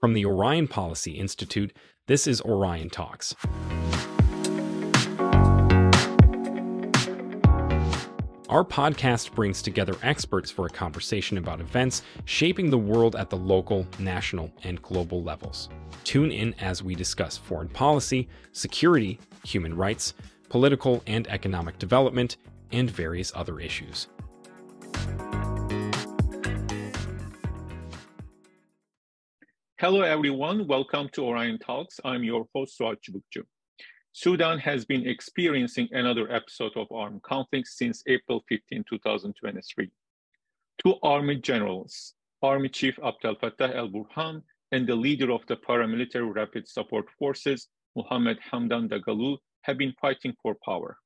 From the Orion Policy Institute, this is Orion Talks. Our podcast brings together experts for a conversation about events shaping the world at the local, national, and global levels. Tune in as we discuss foreign policy, security, human rights, political and economic development, and various other issues. Hello, everyone. Welcome to Orion Talks. I'm your host, Suat Çubukçu. Sudan has been experiencing another episode of armed conflict since April 15, 2023. Two army generals, Army Chief Abdel Fattah el-Burhan and the leader of the paramilitary rapid support forces, Mohammed Hamdan Dagalo, have been fighting for power.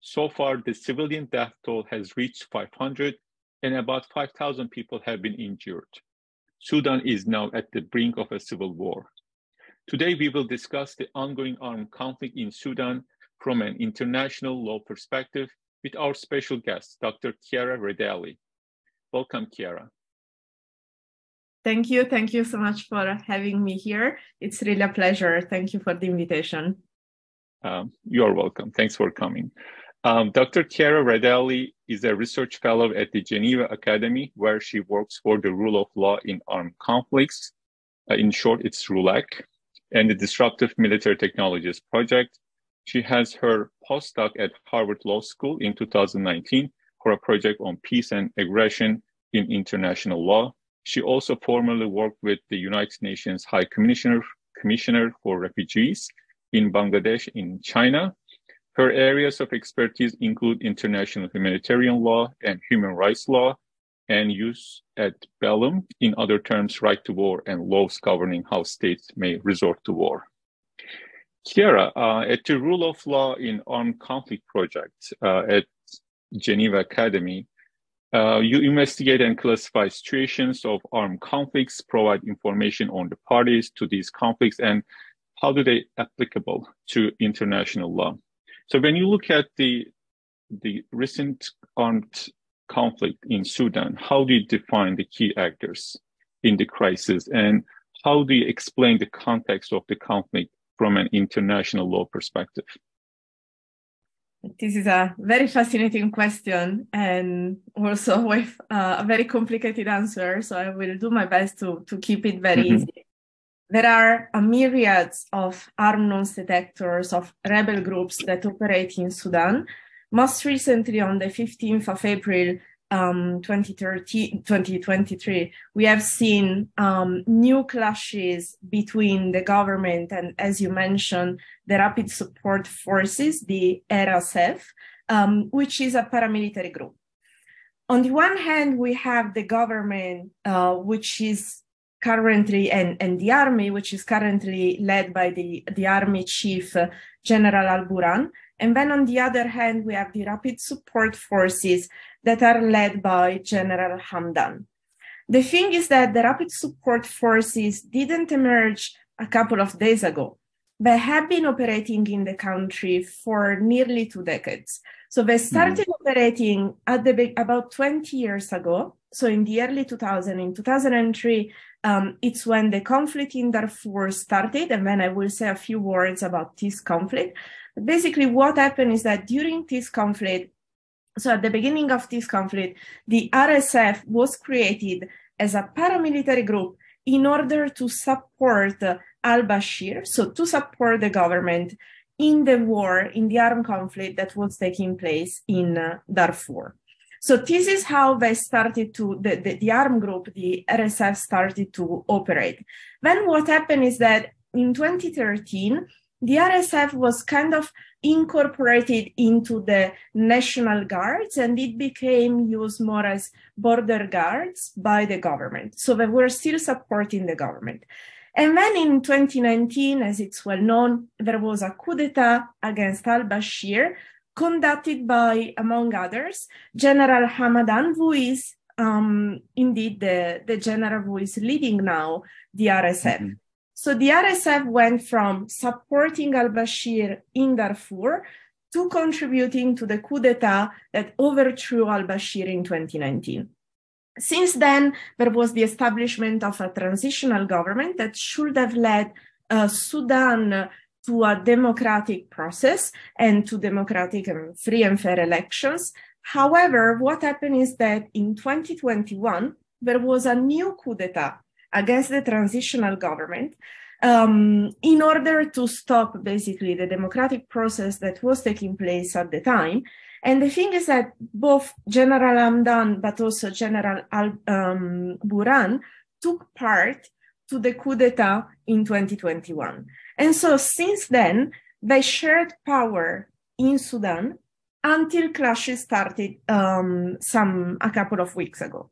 So far, the civilian death toll has reached 500 and about 5,000 people have been injured. Sudan is now at the brink of a civil war. Today, we will discuss the ongoing armed conflict in Sudan from an international law perspective with our special guest, Dr. Chiara Redaelli. Welcome, Chiara. Thank you. Thank you so much for having me here. It's really a pleasure. Thank you for the invitation. Um, you're welcome. Thanks for coming. Um, Dr. Chiara Redaelli is a research fellow at the Geneva Academy, where she works for the rule of law in armed conflicts. Uh, in short, it's RULAC, and the Disruptive Military Technologies Project. She has her postdoc at Harvard Law School in 2019 for a project on peace and aggression in international law. She also formerly worked with the United Nations High Commissioner, Commissioner for Refugees in Bangladesh in China her areas of expertise include international humanitarian law and human rights law, and jus ad bellum, in other terms, right to war and laws governing how states may resort to war. Chiara, uh, at the Rule of Law in Armed Conflict Project uh, at Geneva Academy, uh, you investigate and classify situations of armed conflicts, provide information on the parties to these conflicts, and how do they applicable to international law. So when you look at the the recent armed conflict in Sudan, how do you define the key actors in the crisis, and how do you explain the context of the conflict from an international law perspective? This is a very fascinating question and also with uh, a very complicated answer. So I will do my best to, to keep it very mm-hmm. easy. There are a myriad of armed non-state of rebel groups that operate in Sudan. Most recently, on the 15th of April, um, 2023, we have seen um, new clashes between the government and, as you mentioned, the Rapid Support Forces, the RSF, um, which is a paramilitary group. On the one hand, we have the government, uh, which is currently and, and the army, which is currently led by the, the army chief, uh, General Al Burhan. And then on the other hand, we have the rapid support forces that are led by General Hamdan. The thing is that the rapid support forces didn't emerge a couple of days ago. They have been operating in the country for nearly two decades. So they started mm-hmm. operating at the about 20 years ago. So in the early 2000, in 2003, um, it's when the conflict in Darfur started, and then I will say a few words about this conflict. Basically, what happened is that during this conflict, so at the beginning of this conflict, the RSF was created as a paramilitary group in order to support al Bashir, so to support the government in the war, in the armed conflict that was taking place in uh, Darfur. So this is how they started to, the, the, the armed group, the RSF started to operate. Then what happened is that in 2013, the RSF was kind of incorporated into the National Guards and it became used more as border guards by the government. So they were still supporting the government. And then in 2019, as it's well known, there was a coup d'etat against al Bashir, conducted by, among others, General Hamadan, who is um, indeed the, the general who is leading now the RSF. Mm-hmm. So the RSF went from supporting al Bashir in Darfur to contributing to the coup d'etat that overthrew al Bashir in 2019. Since then, there was the establishment of a transitional government that should have led uh, Sudan to a democratic process and to democratic and free and fair elections. However, what happened is that in 2021, there was a new coup d'etat against the transitional government um, in order to stop basically the democratic process that was taking place at the time. And the thing is that both General Hamdan but also General Al- um, Burhan took part to the coup d'etat in 2021. And so since then, they shared power in Sudan until clashes started um, some a couple of weeks ago.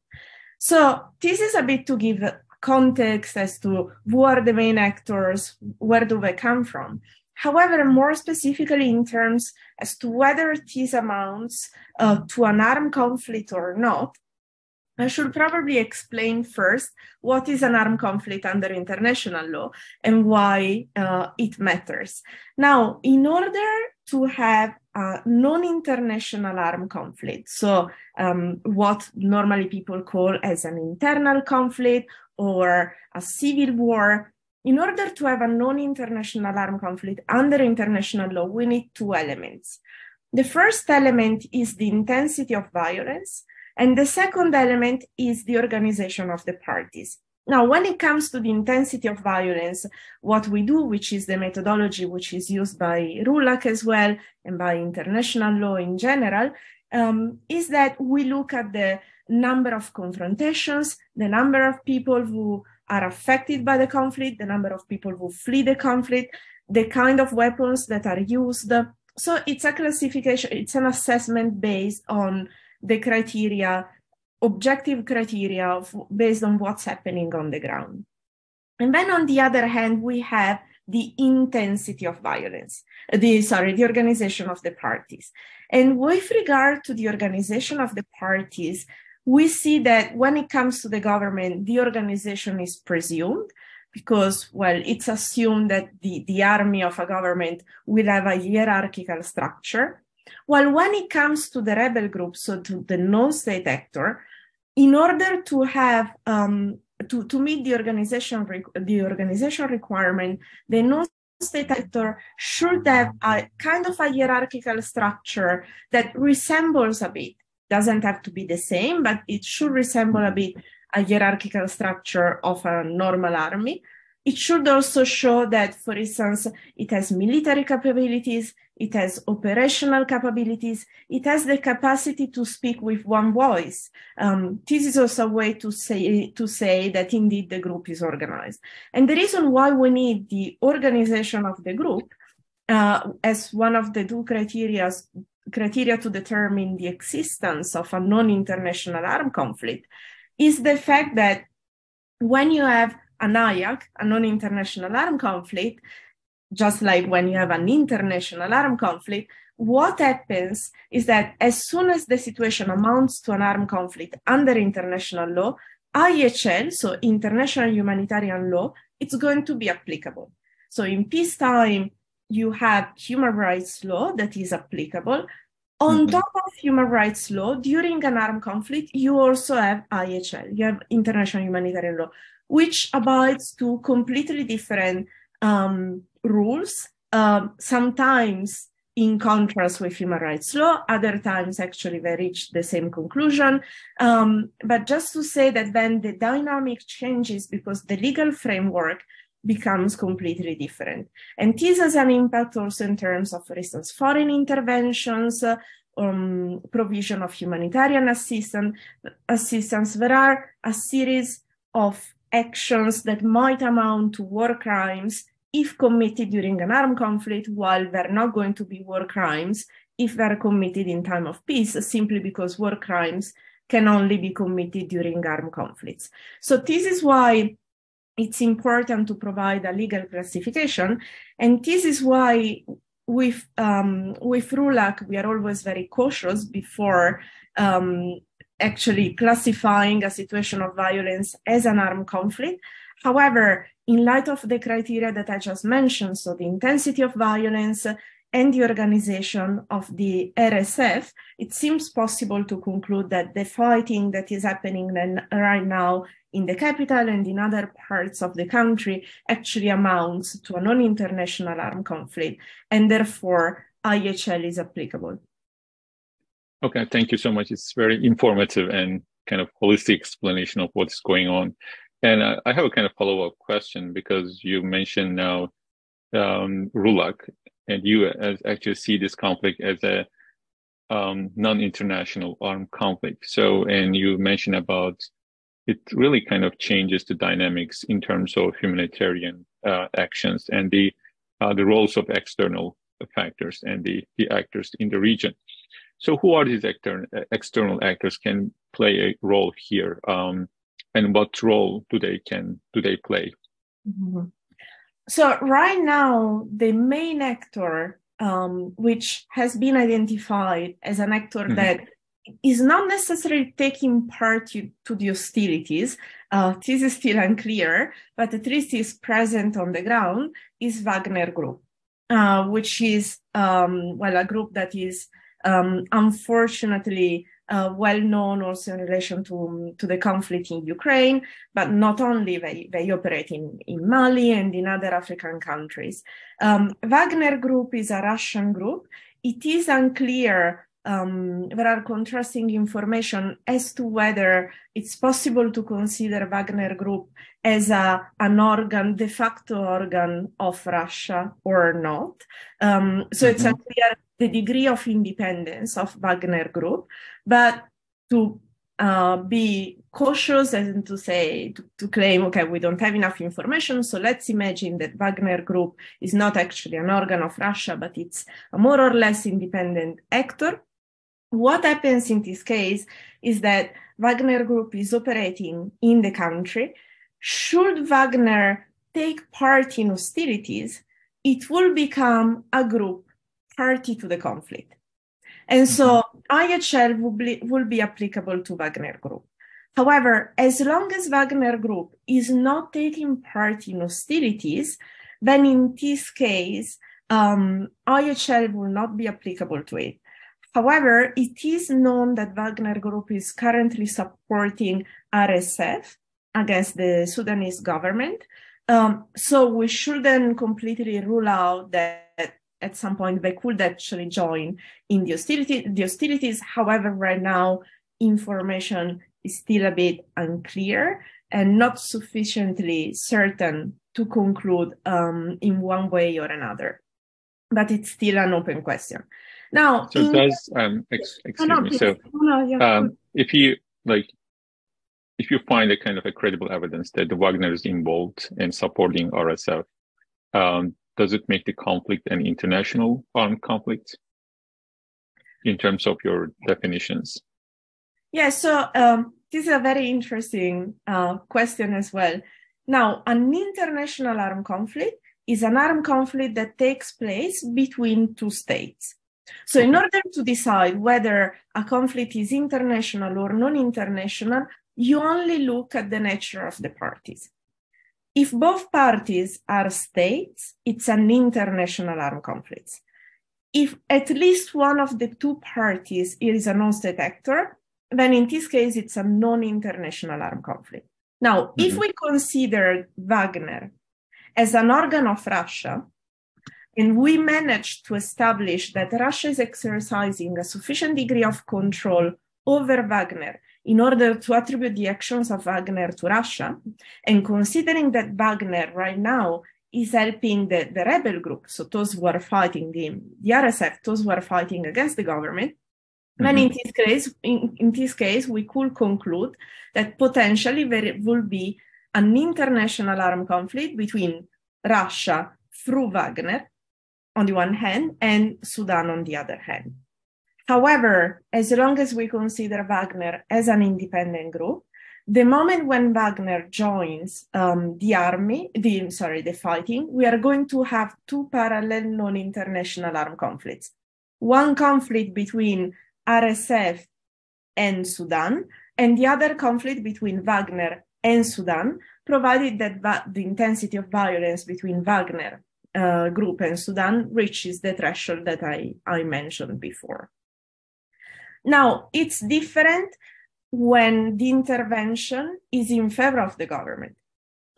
So this is a bit to give context as to who are the main actors, where do they come from. However, more specifically in terms as to whether this amounts uh, to an armed conflict or not, I should probably explain first what is an armed conflict under international law and why uh, it matters. Now, in order to have a non-international armed conflict, so um, what normally people call as an internal conflict or a civil war, in order to have a non-international armed conflict under international law, we need two elements. The first element is the intensity of violence, and the second element is the organization of the parties. Now, when it comes to the intensity of violence, what we do, which is the methodology which is used by RULAC as well and by international law in general, um, is that we look at the number of confrontations, the number of people who are affected by the conflict, the number of people who flee the conflict, the kind of weapons that are used. So it's a classification, it's an assessment based on the criteria, objective criteria of, based on what's happening on the ground. And then on the other hand, we have the intensity of violence, uh, the sorry, the organization of the parties. And with regard to the organization of the parties, we see that when it comes to the government, the organization is presumed because, well, it's assumed that the, the army of a government will have a hierarchical structure. While when it comes to the rebel group, so to the non-state actor, in order to have um, to, to meet the organization the organization requirement, the non-state actor should have a kind of a hierarchical structure that resembles a bit doesn't have to be the same, but it should resemble a bit a hierarchical structure of a normal army. It should also show that, for instance, it has military capabilities, it has operational capabilities, it has the capacity to speak with one voice. Um, this is also a way to say, to say that indeed the group is organized. And the reason why we need the organization of the group uh, as one of the two criteria criteria to determine the existence of a non-international armed conflict is the fact that when you have a NIAC, a non-international armed conflict, just like when you have an international armed conflict, what happens is that as soon as the situation amounts to an armed conflict under international law, IHL, so international humanitarian law, it's going to be applicable. So in peacetime, you have human rights law that is applicable. On mm-hmm. top of human rights law, during an armed conflict, you also have IHL, you have international humanitarian law, which abides to completely different um, rules, um, sometimes in contrast with human rights law, other times actually they reach the same conclusion. Um, but just to say that then the dynamic changes because the legal framework becomes completely different. And this has an impact also in terms of, for instance, foreign interventions, uh, um, provision of humanitarian assistance, assistance. There are a series of actions that might amount to war crimes if committed during an armed conflict, while they're not going to be war crimes if they're committed in time of peace, simply because war crimes can only be committed during armed conflicts. So this is why it's important to provide a legal classification. And this is why with, um, with RULAC, we are always very cautious before um, actually classifying a situation of violence as an armed conflict. However, in light of the criteria that I just mentioned, so the intensity of violence and the organization of the RSF, it seems possible to conclude that the fighting that is happening right now in the capital and in other parts of the country actually amounts to a non-international armed conflict, and therefore IHL is applicable. Okay, thank you so much. It's very informative and kind of holistic explanation of what's going on. And uh, I have a kind of follow-up question because you mentioned now um, RULAC, and you as actually see this conflict as a um, non-international armed conflict. So, and you mentioned about it really kind of changes the dynamics in terms of humanitarian uh, actions and the uh, the roles of external factors and the, the actors in the region. So, who are these actor, external actors can play a role here, um, and what role do they can do they play? Mm-hmm. So, right now, the main actor, um, which has been identified as an actor mm-hmm. that is not necessarily taking part to, to the hostilities. Uh, this is still unclear, but at least is present on the ground, is Wagner Group, uh, which is, um, well, a group that is um, unfortunately uh, well known also in relation to, to the conflict in Ukraine, but not only they, they operate in, in Mali and in other African countries. Um, Wagner Group is a Russian group. It is unclear um, there are contrasting information as to whether it's possible to consider Wagner Group as a, an organ, de facto organ of Russia or not. Um, so mm-hmm. it's unclear the degree of independence of Wagner Group, but to uh, be cautious and to say to, to, claim okay we don't have enough information so let's imagine that wagner group is not actually an organ of russia but it's a more or less independent actor what happens in this case is that Wagner Group is operating in the country. Should Wagner take part in hostilities, it will become a group party to the conflict. And so IHL will be, will be applicable to Wagner Group. However, as long as Wagner Group is not taking part in hostilities, then in this case, um, IHL will not be applicable to it. However, it is known that Wagner Group is currently supporting RSF against the Sudanese government. Um, so we shouldn't completely rule out that at some point they could actually join in the, hostility, the hostilities. However, right now, information is still a bit unclear and not sufficiently certain to conclude um, in one way or another. But it's still an open question. Now, so in, does um ex, excuse no, no, me. So no, yeah. um, if you like, if you find a kind of a credible evidence that the Wagner is involved in supporting RSF, um, does it make the conflict an international armed conflict in terms of your definitions? Yeah. So um, this is a very interesting uh, question as well. Now, an international armed conflict is an armed conflict that takes place between two states. So, in order to decide whether a conflict is international or non international, you only look at the nature of the parties. If both parties are states, it's an international armed conflict. If at least one of the two parties is a non state actor, then in this case, it's a non international armed conflict. Now, mm-hmm. if we consider Wagner as an organ of Russia, and we managed to establish that Russia is exercising a sufficient degree of control over Wagner in order to attribute the actions of Wagner to Russia. And considering that Wagner right now is helping the, the rebel group, so those who are fighting the, the RSF, those who are fighting against the government, mm-hmm. then in this case, in, in this case, we could conclude that potentially there will be an international armed conflict between Russia through Wagner on the one hand and Sudan on the other hand. However, as long as we consider Wagner as an independent group, the moment when Wagner joins um, the army, the sorry, the fighting, we are going to have two parallel non-international armed conflicts. One conflict between RSF and Sudan, and the other conflict between Wagner and Sudan, provided that the intensity of violence between Wagner uh, group and Sudan reaches the threshold that I, I mentioned before. Now, it's different when the intervention is in favor of the government.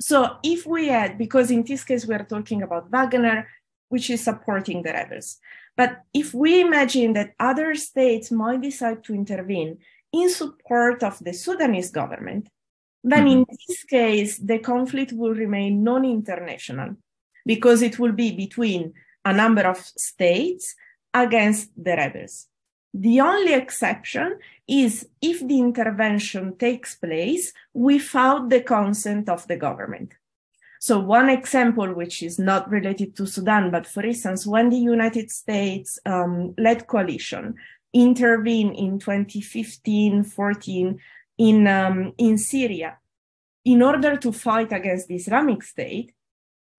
So if we had, because in this case we are talking about Wagner, which is supporting the rebels. But if we imagine that other states might decide to intervene in support of the Sudanese government, then mm-hmm. in this case, the conflict will remain non international because it will be between a number of states against the rebels. The only exception is if the intervention takes place without the consent of the government. So, one example, which is not related to Sudan, but for instance, when the United States um, led coalition intervened in 2015 14 in, um, in Syria in order to fight against the Islamic State,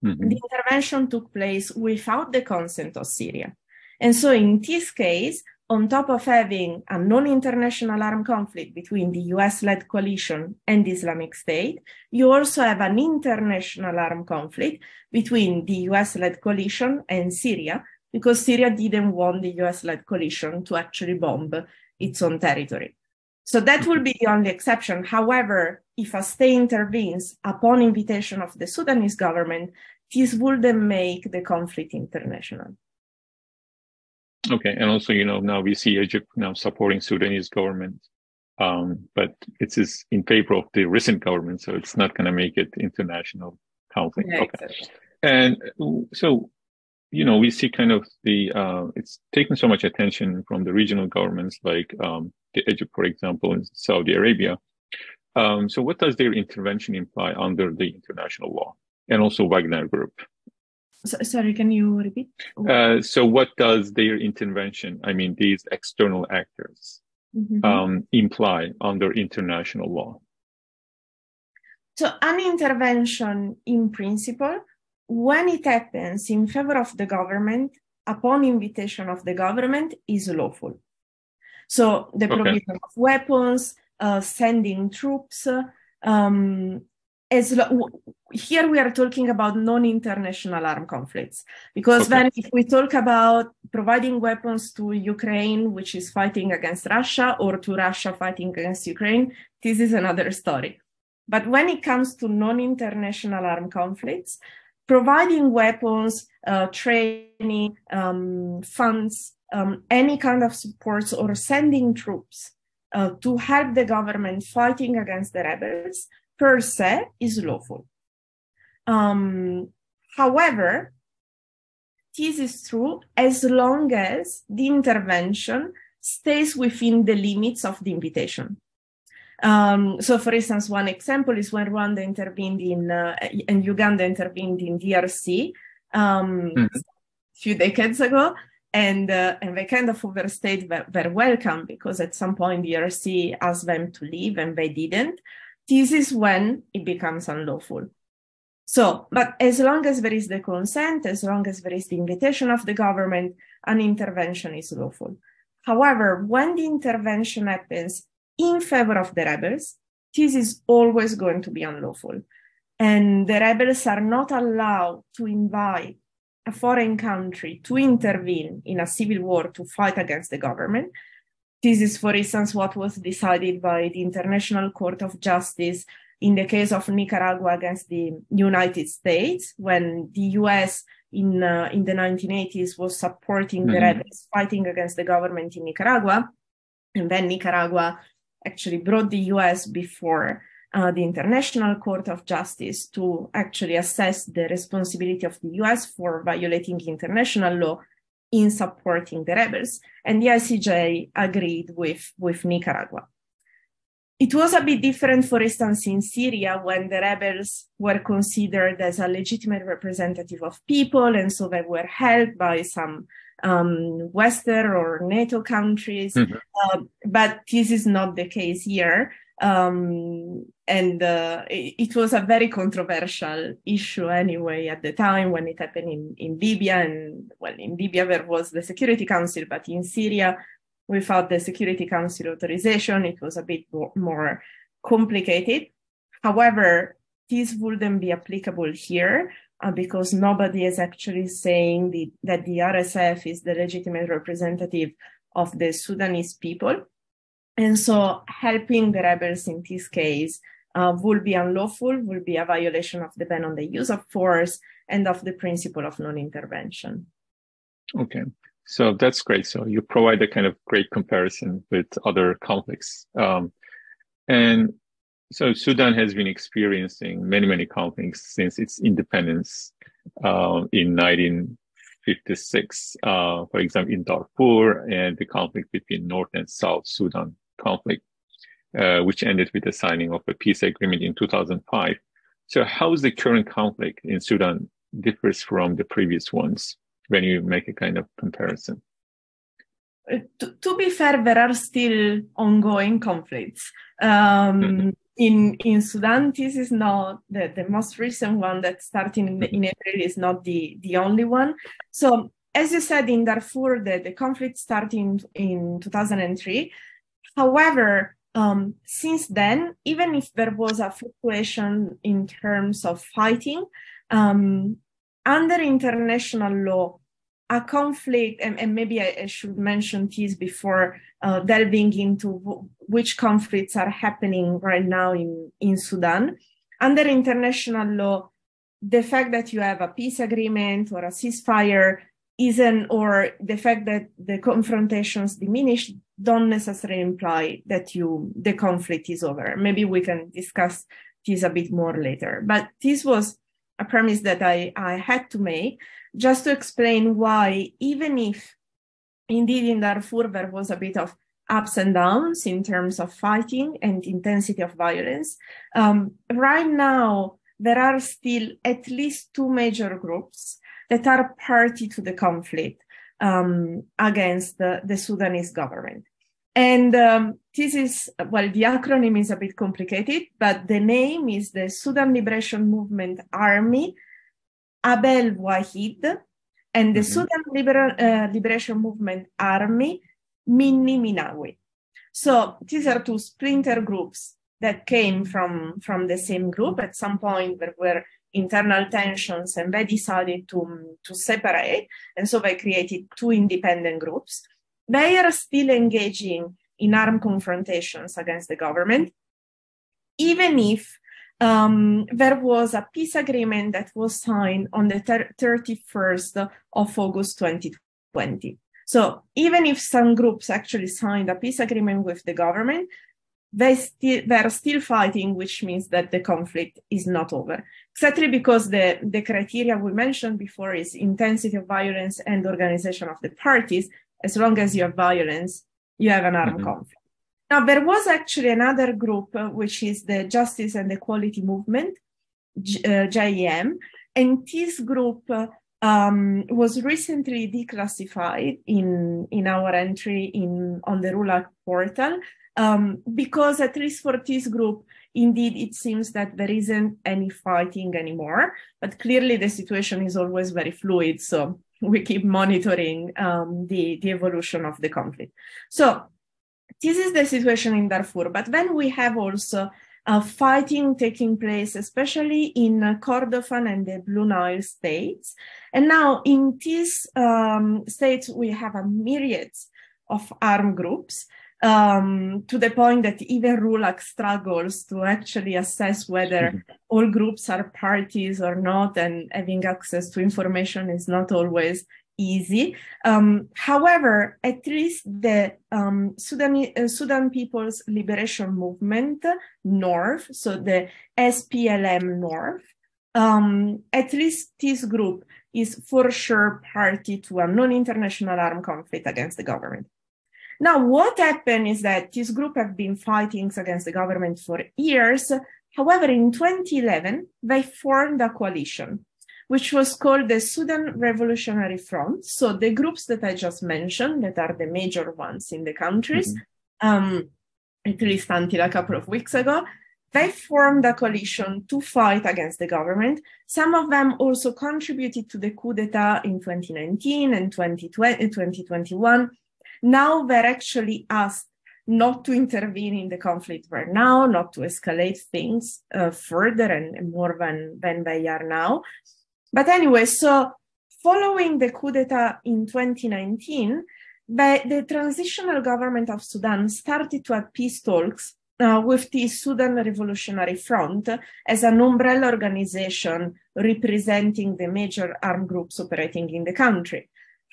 mm-hmm. the intervention took place without the consent of Syria. And so, in this case, on top of having a non-international armed conflict between the US-led coalition and the Islamic State, you also have an international armed conflict between the US-led coalition and Syria, because Syria didn't want the US-led coalition to actually bomb its own territory. So that will be the only exception. However, if a state intervenes upon invitation of the Sudanese government, this would then make the conflict international. Okay, and also, you know, now we see Egypt now supporting Sudanese government, um, but it is in favor of the recent government, so it's not going to make it international conflict. Yeah, okay, exactly. and so, you know, we see kind of the uh, it's taken so much attention from the regional governments, like um, the Egypt, for example, in Saudi Arabia. Um, so, what does their intervention imply under the international law, and also Wagner Group? So, sorry, can you repeat? Uh, so, what does their intervention, I mean, these external actors, mm-hmm. um, imply under international law? So, an intervention in principle, when it happens in favor of the government, upon invitation of the government, is lawful. So, the provision okay. of weapons, uh, sending troops, um, as lo- here we are talking about non-international armed conflicts because okay. then if we talk about providing weapons to ukraine which is fighting against russia or to russia fighting against ukraine this is another story but when it comes to non-international armed conflicts providing weapons uh, training um, funds um, any kind of supports or sending troops uh, to help the government fighting against the rebels per se is lawful. Um, however, this is true as long as the intervention stays within the limits of the invitation. Um, so, for instance, one example is when Rwanda intervened in uh, and Uganda intervened in DRC um, mm-hmm. a few decades ago, and uh, and they kind of overstayed their, their welcome because at some point DRC asked them to leave and they didn't this is when it becomes unlawful. So, but as long as there is the consent, as long as there is the invitation of the government, an intervention is lawful. However, when the intervention happens in favor of the rebels, this is always going to be unlawful. And the rebels are not allowed to invite a foreign country to intervene in a civil war to fight against the government this is, for instance, what was decided by the International Court of Justice in the case of Nicaragua against the United States, when the US in, uh, in the 1980s was supporting mm-hmm. the rebels fighting against the government in Nicaragua. And then Nicaragua actually brought the US before uh, the International Court of Justice to actually assess the responsibility of the US for violating international law in supporting the rebels, and the ICJ agreed with, with Nicaragua. It was a bit different, for instance, in Syria when the rebels were considered as a legitimate representative of people, and so they were helped by some um, Western or NATO countries. Mm-hmm. Uh, but this is not the case here. Um, and uh, it, it, was a very controversial issue anyway at the time when it happened in, in Libya. And well, in Libya, there was the Security Council, but in Syria, without the Security Council authorization, it was a bit more complicated. However, this wouldn't be applicable here uh, because nobody is actually saying the, that the RSF is the legitimate representative of the Sudanese people. And so helping the rebels in this case uh, will be unlawful, will be a violation of the ban on the use of force and of the principle of non-intervention. Okay, so that's great. So you provide a kind of great comparison with other conflicts. Um, and so Sudan has been experiencing many, many conflicts since its independence uh, in 1956. Uh, for example, in Darfur and the conflict between North and South Sudan conflict, uh, which ended with the signing of a peace agreement in 2005. So how is the current conflict in Sudan differs from the previous ones when you make a kind of comparison? Uh, to, to, be fair, there are still ongoing conflicts. Um, mm-hmm in in Sudan, this is not the, the most recent one that started in, in April is not the, the only one. So as you said in Darfur, the, the conflict started in, in 2003. However, um, since then, even if there was a fluctuation in terms of fighting, um, under international law, a conflict, and, and maybe I, I, should mention this before uh, delving into w- which conflicts are happening right now in, in Sudan. Under international law, the fact that you have a peace agreement or a ceasefire isn't, or the fact that the confrontations diminish don't necessarily imply that you the conflict is over. Maybe we can discuss this a bit more later. But this was a premise that I, I had to make just to explain why, even if indeed in Darfur there was a bit of ups and downs in terms of fighting and intensity of violence, um, right now there are still at least two major groups that are party to the conflict um, against the, the, Sudanese government. And um, this is, well, the acronym is a bit complicated, but the name is the Sudan Liberation Movement Army Abdel Wahid and the mm-hmm. Sudan Liber- uh, Liberation Movement Army, Minni Minawi. So these are two splinter groups that came from, from the same group. At some point, there were internal tensions and they decided to, to separate. And so they created two independent groups. They are still engaging in armed confrontations against the government, even if um, there was a peace agreement that was signed on the 31st of August 2020. So even if some groups actually signed a peace agreement with the government, they still they are still fighting, which means that the conflict is not over. Exactly because the, the criteria we mentioned before is intensity of violence and organization of the parties. As long as you have violence, you have an armed mm-hmm. conflict. Now, there was actually another group, uh, which is the Justice and Equality Movement, J- uh, JEM, and this group uh, um, was recently declassified in in our entry in on the RULAC portal um, because at least for this group, indeed, it seems that there isn't any fighting anymore. But clearly, the situation is always very fluid, so we keep monitoring um, the the evolution of the conflict. So this is the situation in Darfur. But then we have also uh, fighting taking place, especially in uh, Kordofan and the Blue Nile states. And now in these um, states, we have a myriad of armed groups um, to the point that even RULAC struggles to actually assess whether mm-hmm. all groups are parties or not, and having access to information is not always easy. Um, however, at least the um, Sudan, uh, Sudan People's Liberation Movement North, so the SPLM North, um, at least this group is for sure party to a non-international armed conflict against the government. Now, what happened is that this group have been fighting against the government for years. However, in 2011, they formed a coalition which was called the Sudan Revolutionary Front. So the groups that I just mentioned, that are the major ones in the countries, mm-hmm. um, at least until a couple of weeks ago, they formed a coalition to fight against the government. Some of them also contributed to the coup d'etat in 2019 and 2020, 2021. Now they're actually asked not to intervene in the conflict right now, not to escalate things uh, further and more than, than they are now. but anyway, so following the coup d'etat in 2019, the, the transitional government of Sudan started to have peace talks uh, with the Sudan Revolutionary Front as an umbrella organization representing the major armed groups operating in the country.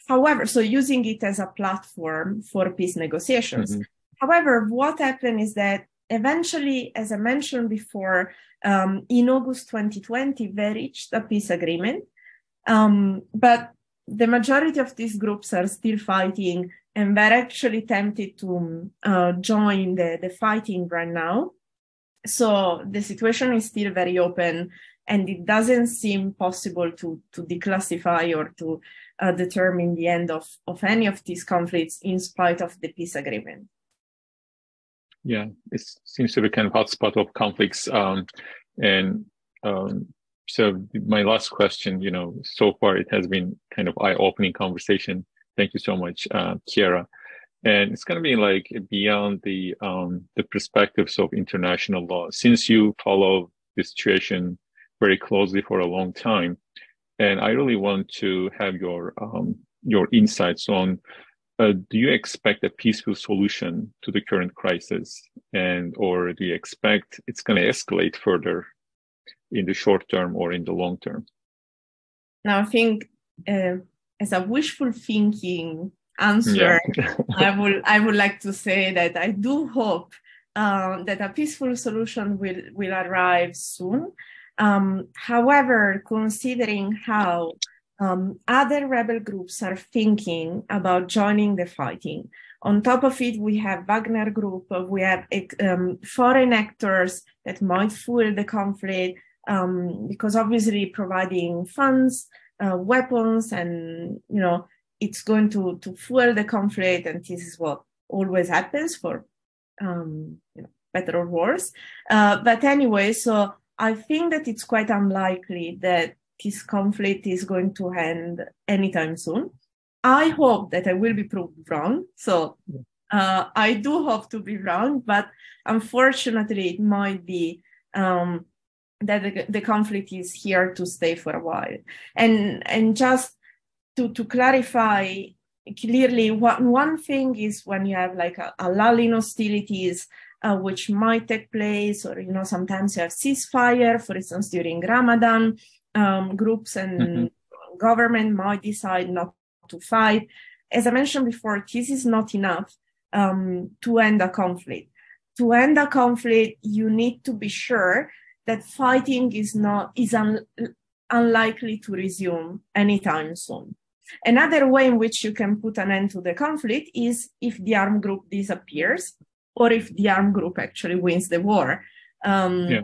However, so using it as a platform for peace negotiations. Mm-hmm. However, what happened is that eventually, as I mentioned before, um, in August 2020, they reached a peace agreement. Um, but the majority of these groups are still fighting and they're actually tempted to uh, join the, the fighting right now. So the situation is still very open and it doesn't seem possible to, to declassify or to uh, determine the end of, of any of these conflicts in spite of the peace agreement. Yeah, it seems to be kind of hotspot of conflicts. Um, and um, so my last question, you know, so far it has been kind of eye-opening conversation. Thank you so much, uh, Chiara. And it's going to be like beyond the um, the perspectives of international law. Since you follow the situation very closely for a long time, and I really want to have your um, your insights on uh, do you expect a peaceful solution to the current crisis? And or do you expect it's going to escalate further in the short term or in the long term? Now i think uh, as a wishful thinking answer yeah. i would i would like to say that i do hope uh, that a peaceful solution will will arrive soon um, however considering how um, other rebel groups are thinking about joining the fighting. On top of it, we have Wagner Group, we have um, foreign actors that might fuel the conflict um, because obviously providing funds, uh, weapons, and you know it's going to to fuel the conflict, and this is what always happens for um, you know, better or worse. Uh, but anyway, so I think that it's quite unlikely that this conflict is going to end anytime soon. I hope that I will be proved wrong. So uh, I do hope to be wrong, but unfortunately, it might be um, that the, the, conflict is here to stay for a while. And and just to to clarify clearly, one one thing is when you have like a, a lull in hostilities. Uh, which might take place, or you know, sometimes you have ceasefire, for instance, during Ramadan, um, groups and mm-hmm. government might decide not to fight. As I mentioned before, this is not enough um, to end a conflict. To end a conflict, you need to be sure that fighting is not is un, unlikely to resume anytime soon. Another way in which you can put an end to the conflict is if the armed group disappears or if the armed group actually wins the war. Um, yeah.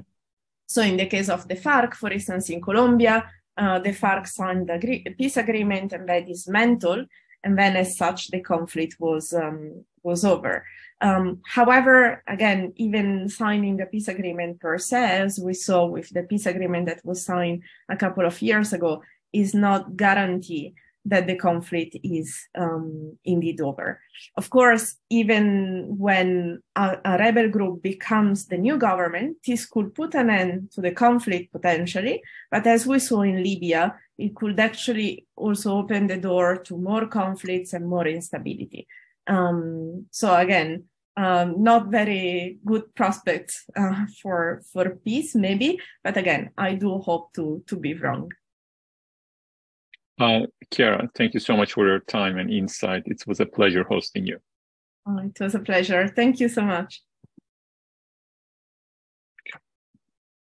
So in the case of the FARC, for instance, in Colombia, uh, the FARC signed a peace agreement and they dismantled, and then as such the conflict was um, was over. Um, however, again, even signing the peace agreement per se, as we saw with the peace agreement that was signed a couple of years ago, is not guarantee that the conflict is um, indeed over. Of course, even when a, a, rebel group becomes the new government, this could put an end to the conflict potentially. But as we saw in Libya, it could actually also open the door to more conflicts and more instability. Um, so again, um, not very good prospects uh, for for peace, maybe. But again, I do hope to to be wrong. Uh, Chiara, thank you so much for your time and insight. It was a pleasure hosting you. Oh, it was a pleasure. Thank you so much.